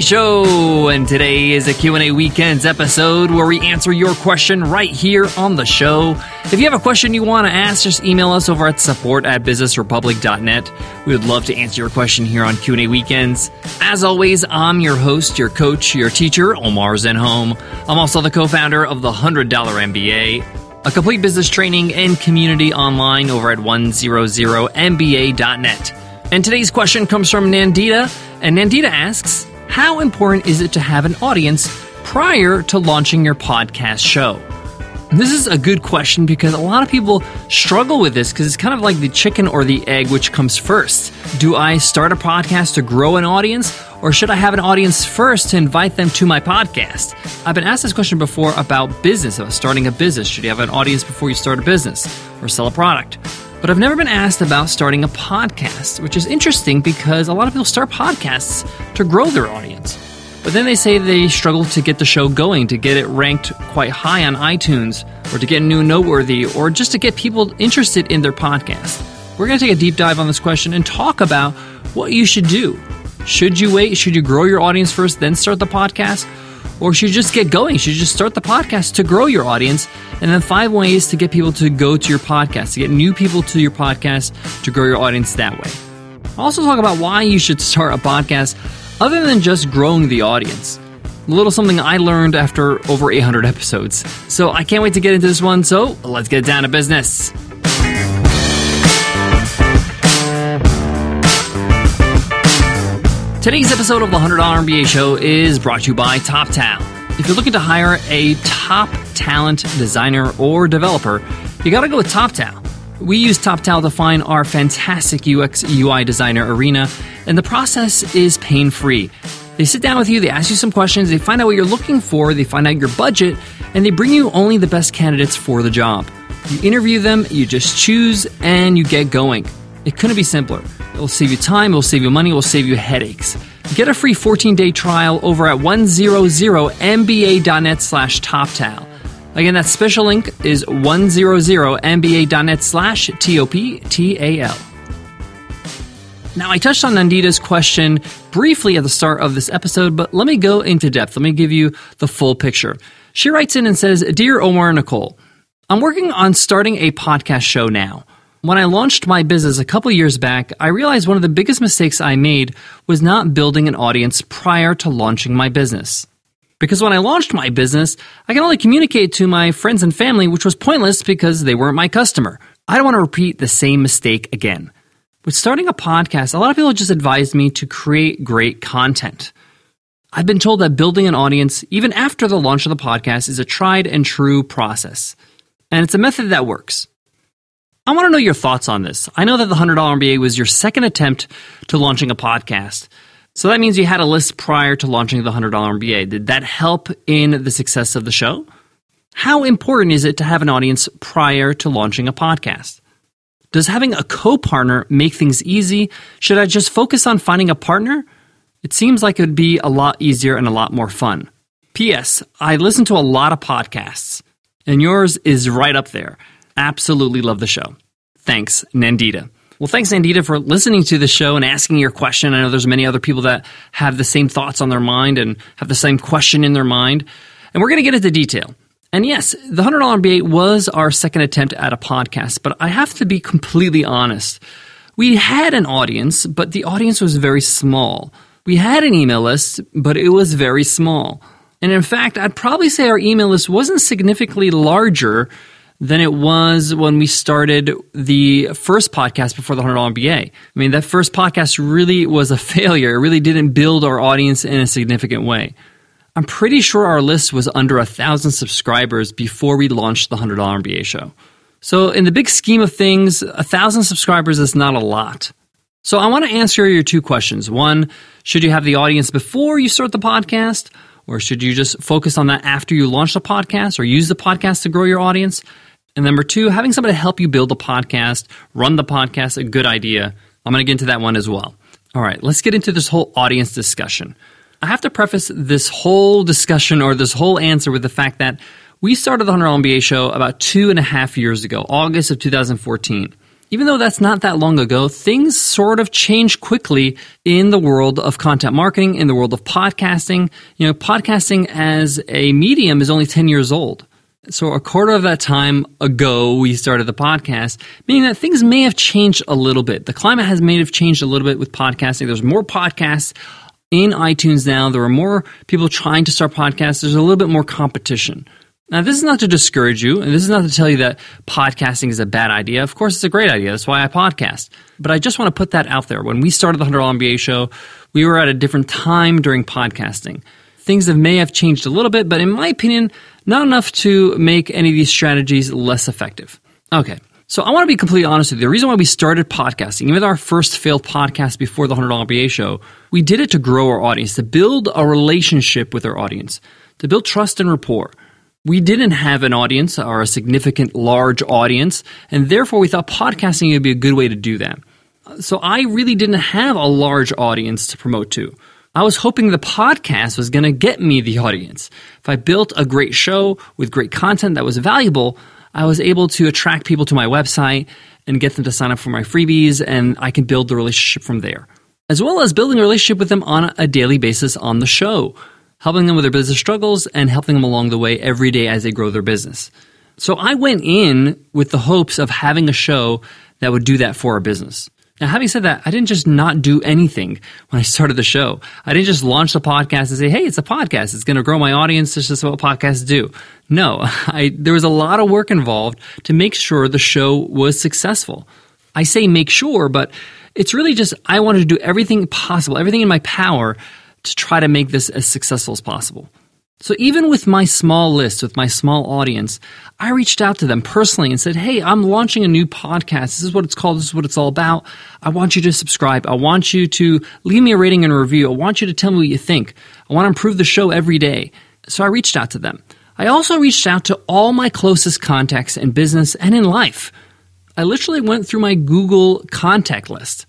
Show and today is a Q&A weekends episode where we answer your question right here on the show. If you have a question you want to ask, just email us over at support at businessrepublic.net. We would love to answer your question here on Q&A weekends. As always, I'm your host, your coach, your teacher, Omar Zenhom. I'm also the co-founder of the $100 MBA, a complete business training and community online over at 100mba.net. And today's question comes from Nandita, and Nandita asks, How important is it to have an audience prior to launching your podcast show? This is a good question because a lot of people struggle with this because it's kind of like the chicken or the egg, which comes first. Do I start a podcast to grow an audience, or should I have an audience first to invite them to my podcast? I've been asked this question before about business, about starting a business. Should you have an audience before you start a business or sell a product? But I've never been asked about starting a podcast, which is interesting because a lot of people start podcasts to grow their audience. But then they say they struggle to get the show going, to get it ranked quite high on iTunes, or to get new noteworthy, or just to get people interested in their podcast. We're going to take a deep dive on this question and talk about what you should do. Should you wait? Should you grow your audience first, then start the podcast? Or should just get going? Should just start the podcast to grow your audience? And then five ways to get people to go to your podcast, to get new people to your podcast, to grow your audience that way. I'll also talk about why you should start a podcast other than just growing the audience. A little something I learned after over 800 episodes. So I can't wait to get into this one, so let's get down to business. Today's episode of the $100 MBA Show is brought to you by TopTal. If you're looking to hire a top talent designer or developer, you got to go with TopTal. We use TopTal to find our fantastic UX UI designer Arena, and the process is pain free. They sit down with you, they ask you some questions, they find out what you're looking for, they find out your budget, and they bring you only the best candidates for the job. You interview them, you just choose, and you get going. It couldn't be simpler. It will save you time, it will save you money, it will save you headaches. Get a free 14-day trial over at 100mba.net slash toptal. Again, that special link is 100mba.net slash T-O-P-T-A-L. Now, I touched on Nandita's question briefly at the start of this episode, but let me go into depth. Let me give you the full picture. She writes in and says, Dear Omar and Nicole, I'm working on starting a podcast show now. When I launched my business a couple years back, I realized one of the biggest mistakes I made was not building an audience prior to launching my business. Because when I launched my business, I can only communicate to my friends and family, which was pointless because they weren't my customer. I don't want to repeat the same mistake again. With starting a podcast, a lot of people just advised me to create great content. I've been told that building an audience, even after the launch of the podcast, is a tried and true process. And it's a method that works. I want to know your thoughts on this. I know that the $100 MBA was your second attempt to launching a podcast. So that means you had a list prior to launching the $100 MBA. Did that help in the success of the show? How important is it to have an audience prior to launching a podcast? Does having a co partner make things easy? Should I just focus on finding a partner? It seems like it would be a lot easier and a lot more fun. P.S. I listen to a lot of podcasts, and yours is right up there. Absolutely love the show. Thanks, Nandita. Well, thanks, Nandita, for listening to the show and asking your question. I know there's many other people that have the same thoughts on their mind and have the same question in their mind. And we're going to get into detail. And yes, the $100 MBA was our second attempt at a podcast, but I have to be completely honest. We had an audience, but the audience was very small. We had an email list, but it was very small. And in fact, I'd probably say our email list wasn't significantly larger than it was when we started the first podcast before the $100 MBA. I mean, that first podcast really was a failure. It really didn't build our audience in a significant way. I'm pretty sure our list was under a thousand subscribers before we launched the $100 MBA show. So, in the big scheme of things, a thousand subscribers is not a lot. So, I want to answer your two questions. One, should you have the audience before you start the podcast? Or should you just focus on that after you launch the podcast or use the podcast to grow your audience? And number two, having somebody help you build a podcast, run the podcast, a good idea. I'm going to get into that one as well. All right, let's get into this whole audience discussion. I have to preface this whole discussion or this whole answer with the fact that we started the $100 MBA show about two and a half years ago, August of 2014. Even though that's not that long ago, things sort of change quickly in the world of content marketing, in the world of podcasting. You know, podcasting as a medium is only 10 years old. So a quarter of that time ago, we started the podcast, meaning that things may have changed a little bit. The climate has may have changed a little bit with podcasting. There's more podcasts in iTunes now. There are more people trying to start podcasts. There's a little bit more competition. Now, this is not to discourage you, and this is not to tell you that podcasting is a bad idea. Of course, it's a great idea. That's why I podcast. But I just want to put that out there. When we started the $100 MBA show, we were at a different time during podcasting. Things may have changed a little bit, but in my opinion, not enough to make any of these strategies less effective. Okay, so I want to be completely honest with you. The reason why we started podcasting, even our first failed podcast before the $100 MBA show, we did it to grow our audience, to build a relationship with our audience, to build trust and rapport we didn't have an audience or a significant large audience, and therefore we thought podcasting would be a good way to do that. So I really didn't have a large audience to promote to. I was hoping the podcast was going to get me the audience. If I built a great show with great content that was valuable, I was able to attract people to my website and get them to sign up for my freebies, and I can build the relationship from there. As well as building a relationship with them on a daily basis on the show helping them with their business struggles and helping them along the way every day as they grow their business. So I went in with the hopes of having a show that would do that for our business. Now, having said that, I didn't just not do anything when I started the show. I didn't just launch the podcast and say, "Hey, it's a podcast. It's going to grow my audience. This is what podcasts do." No, I, there was a lot of work involved to make sure the show was successful. I say make sure, but it's really just I wanted to do everything possible, everything in my power to try to make this as successful as possible. So even with my small list, with my small audience, I reached out to them personally and said, Hey, I'm launching a new podcast. This is what it's called. This is what it's all about. I want you to subscribe. I want you to leave me a rating and a review. I want you to tell me what you think. I want to improve the show every day. So I reached out to them. I also reached out to all my closest contacts in business and in life. I literally went through my Google contact list.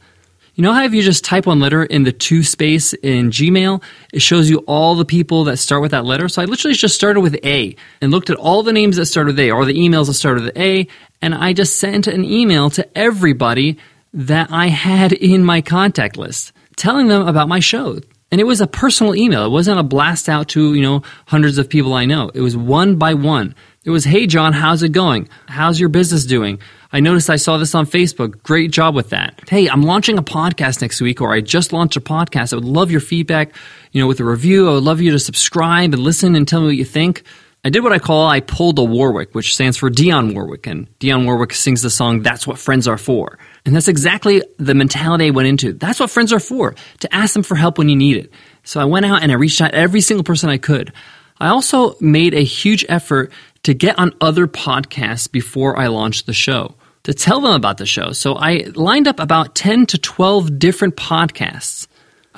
You know how if you just type one letter in the to space in Gmail, it shows you all the people that start with that letter? So I literally just started with A and looked at all the names that start with A or the emails that started with A, and I just sent an email to everybody that I had in my contact list telling them about my show. And it was a personal email. It wasn't a blast out to, you know, hundreds of people I know. It was one by one. It was, hey, John, how's it going? How's your business doing? I noticed I saw this on Facebook. Great job with that. Hey, I'm launching a podcast next week, or I just launched a podcast. I would love your feedback, you know, with a review. I would love you to subscribe and listen and tell me what you think. I did what I call I pulled a Warwick, which stands for Dionne Warwick, and Dionne Warwick sings the song "That's What Friends Are For," and that's exactly the mentality I went into. That's what friends are for: to ask them for help when you need it. So I went out and I reached out every single person I could. I also made a huge effort to get on other podcasts before I launched the show, to tell them about the show. So I lined up about 10 to 12 different podcasts.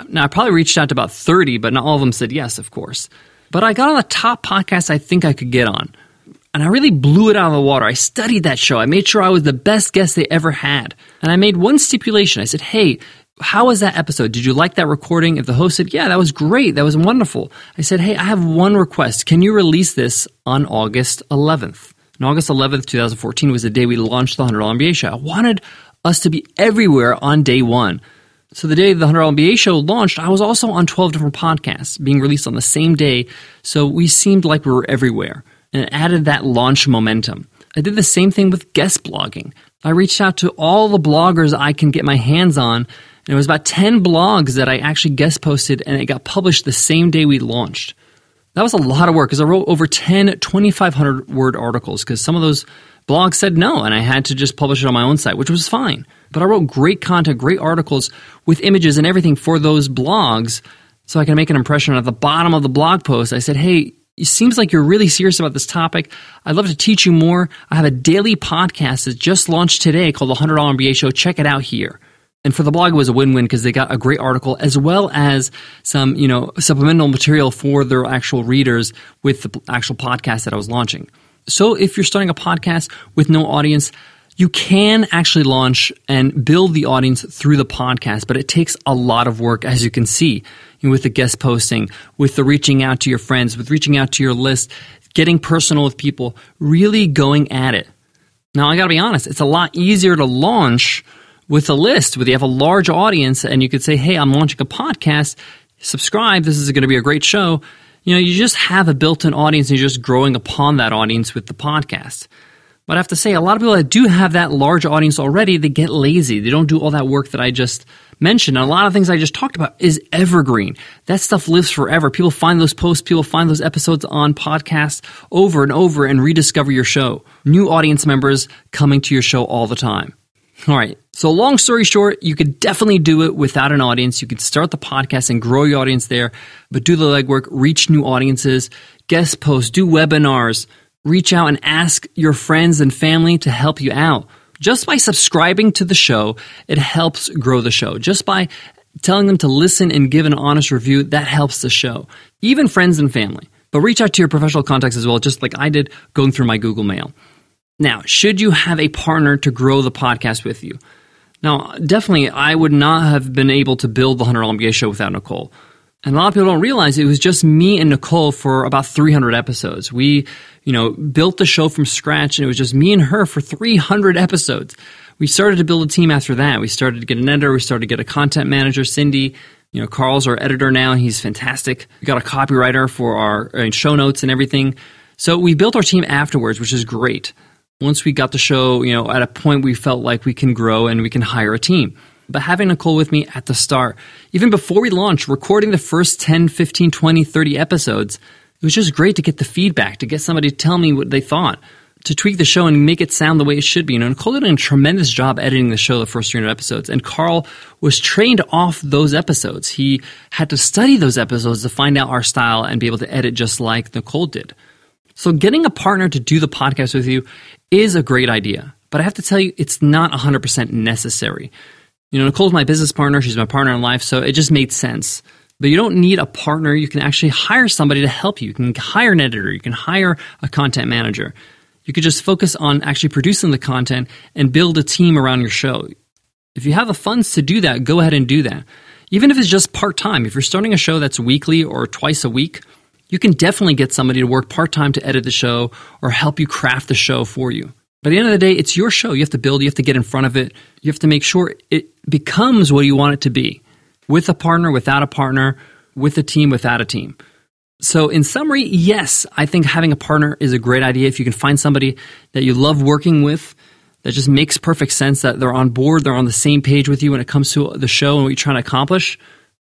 Now, I probably reached out to about 30, but not all of them said yes, of course. But I got on the top podcasts I think I could get on. And I really blew it out of the water. I studied that show. I made sure I was the best guest they ever had. And I made one stipulation. I said, hey, how was that episode? Did you like that recording? If the host said, yeah, that was great. That was wonderful. I said, hey, I have one request. Can you release this on August 11th? And August 11th, 2014 was the day we launched the $100 MBA show. I wanted us to be everywhere on day one. So the day the $100 MBA show launched, I was also on 12 different podcasts being released on the same day. So we seemed like we were everywhere and it added that launch momentum. I did the same thing with guest blogging. I reached out to all the bloggers I can get my hands on it was about 10 blogs that I actually guest posted and it got published the same day we launched. That was a lot of work because I wrote over 10 2,500 word articles because some of those blogs said no and I had to just publish it on my own site, which was fine. But I wrote great content, great articles with images and everything for those blogs so I can make an impression. At the bottom of the blog post, I said, hey, it seems like you're really serious about this topic. I'd love to teach you more. I have a daily podcast that just launched today called the $100 MBA Show. Check it out here. And for the blog, it was a win-win because they got a great article as well as some, you know, supplemental material for their actual readers with the actual podcast that I was launching. So if you're starting a podcast with no audience, you can actually launch and build the audience through the podcast, but it takes a lot of work, as you can see, with the guest posting, with the reaching out to your friends, with reaching out to your list, getting personal with people, really going at it. Now, I gotta be honest, it's a lot easier to launch with a list where you have a large audience and you could say, Hey, I'm launching a podcast. Subscribe. This is going to be a great show. You know, you just have a built in audience and you're just growing upon that audience with the podcast. But I have to say, a lot of people that do have that large audience already, they get lazy. They don't do all that work that I just mentioned. And a lot of things I just talked about is evergreen. That stuff lives forever. People find those posts, people find those episodes on podcasts over and over and rediscover your show. New audience members coming to your show all the time. All right. So, long story short, you could definitely do it without an audience. You could start the podcast and grow your audience there, but do the legwork, reach new audiences, guest posts, do webinars, reach out and ask your friends and family to help you out. Just by subscribing to the show, it helps grow the show. Just by telling them to listen and give an honest review, that helps the show. Even friends and family. But reach out to your professional contacts as well, just like I did going through my Google Mail. Now, should you have a partner to grow the podcast with you? Now, definitely, I would not have been able to build the $100 MBA show without Nicole. And a lot of people don't realize it was just me and Nicole for about 300 episodes. We, you know, built the show from scratch and it was just me and her for 300 episodes. We started to build a team after that. We started to get an editor. We started to get a content manager, Cindy. You know, Carl's our editor now. He's fantastic. We got a copywriter for our uh, show notes and everything. So we built our team afterwards, which is great. Once we got the show, you know, at a point we felt like we can grow and we can hire a team. But having Nicole with me at the start, even before we launched, recording the first 10, 15, 20, 30 episodes, it was just great to get the feedback, to get somebody to tell me what they thought, to tweak the show and make it sound the way it should be. You know, Nicole did a tremendous job editing the show the first 300 episodes, and Carl was trained off those episodes. He had to study those episodes to find out our style and be able to edit just like Nicole did. So getting a partner to do the podcast with you is a great idea, but I have to tell you, it's not 100% necessary. You know, Nicole's my business partner. She's my partner in life. So it just made sense. But you don't need a partner. You can actually hire somebody to help you. You can hire an editor. You can hire a content manager. You could just focus on actually producing the content and build a team around your show. If you have the funds to do that, go ahead and do that. Even if it's just part time, if you're starting a show that's weekly or twice a week, you can definitely get somebody to work part time to edit the show or help you craft the show for you. But at the end of the day, it's your show. You have to build, you have to get in front of it, you have to make sure it becomes what you want it to be with a partner, without a partner, with a team, without a team. So, in summary, yes, I think having a partner is a great idea. If you can find somebody that you love working with, that just makes perfect sense, that they're on board, they're on the same page with you when it comes to the show and what you're trying to accomplish.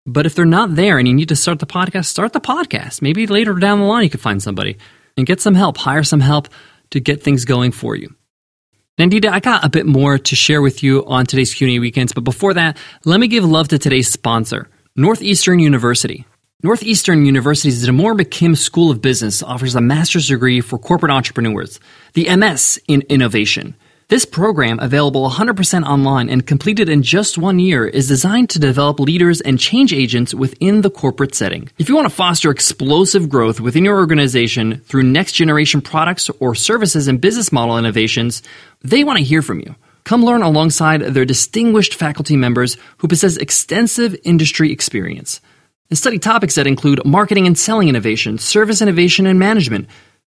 But if they're not there and you need to start the podcast, start the podcast. Maybe later down the line you can find somebody and get some help, hire some help to get things going for you. Nandita, I got a bit more to share with you on today's Q&A weekends, but before that, let me give love to today's sponsor, Northeastern University. Northeastern University's D'Amore-McKim School of Business offers a master's degree for corporate entrepreneurs, the MS in Innovation. This program, available 100% online and completed in just one year, is designed to develop leaders and change agents within the corporate setting. If you want to foster explosive growth within your organization through next generation products or services and business model innovations, they want to hear from you. Come learn alongside their distinguished faculty members who possess extensive industry experience. And study topics that include marketing and selling innovation, service innovation and management,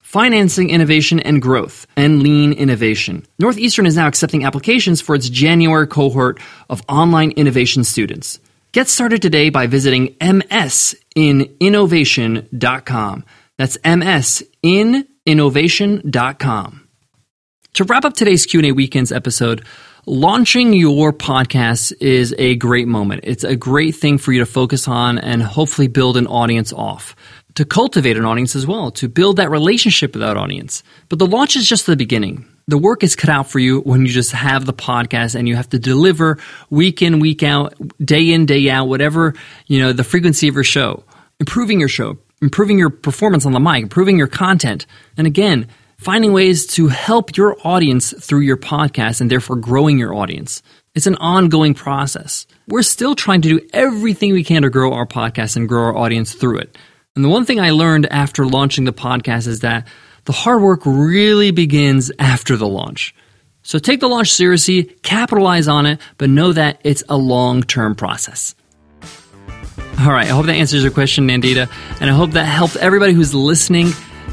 financing innovation and growth, and lean innovation. Northeastern is now accepting applications for its January cohort of online innovation students. Get started today by visiting msinnovation.com. That's msinnovation.com. To wrap up today's Q&A weekends episode, launching your podcast is a great moment. It's a great thing for you to focus on and hopefully build an audience off to cultivate an audience as well, to build that relationship with that audience. But the launch is just the beginning. The work is cut out for you when you just have the podcast and you have to deliver week in, week out, day in, day out, whatever, you know, the frequency of your show, improving your show, improving your performance on the mic, improving your content. And again, finding ways to help your audience through your podcast and therefore growing your audience. It's an ongoing process. We're still trying to do everything we can to grow our podcast and grow our audience through it. And the one thing I learned after launching the podcast is that the hard work really begins after the launch. So take the launch seriously, capitalize on it, but know that it's a long term process. All right, I hope that answers your question, Nandita, and I hope that helped everybody who's listening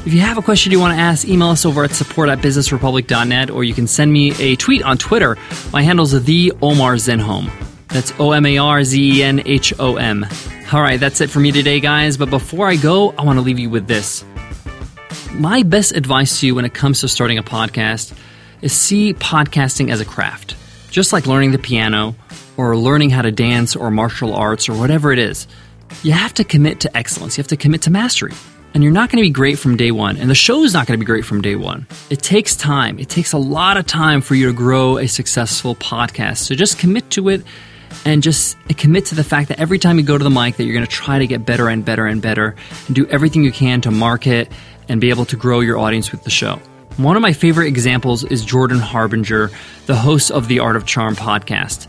If you have a question you want to ask, email us over at support at businessrepublic.net or you can send me a tweet on Twitter. My handle is the Omar Zenhom. That's O M A R Z E N H O M. All right, that's it for me today, guys. But before I go, I want to leave you with this. My best advice to you when it comes to starting a podcast is see podcasting as a craft. Just like learning the piano or learning how to dance or martial arts or whatever it is. You have to commit to excellence. You have to commit to mastery. And you're not going to be great from day one. And the show is not going to be great from day one. It takes time. It takes a lot of time for you to grow a successful podcast. So just commit to it and just commit to the fact that every time you go to the mic that you're going to try to get better and better and better and do everything you can to market and be able to grow your audience with the show. One of my favorite examples is Jordan Harbinger, the host of the Art of Charm podcast.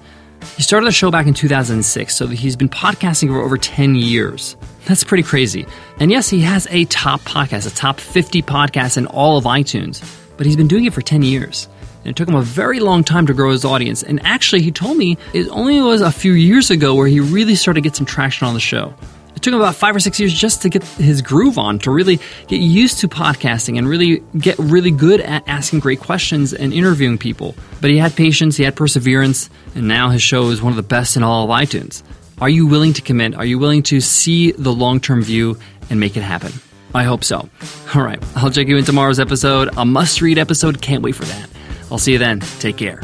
He started the show back in 2006, so he's been podcasting for over 10 years. That's pretty crazy. And yes, he has a top podcast, a top 50 podcast in all of iTunes, but he's been doing it for 10 years. And it took him a very long time to grow his audience. And actually, he told me it only was a few years ago where he really started to get some traction on the show. It took him about five or six years just to get his groove on, to really get used to podcasting and really get really good at asking great questions and interviewing people. But he had patience, he had perseverance, and now his show is one of the best in all of iTunes. Are you willing to commit? Are you willing to see the long term view and make it happen? I hope so. All right, I'll check you in tomorrow's episode, a must read episode. Can't wait for that. I'll see you then. Take care.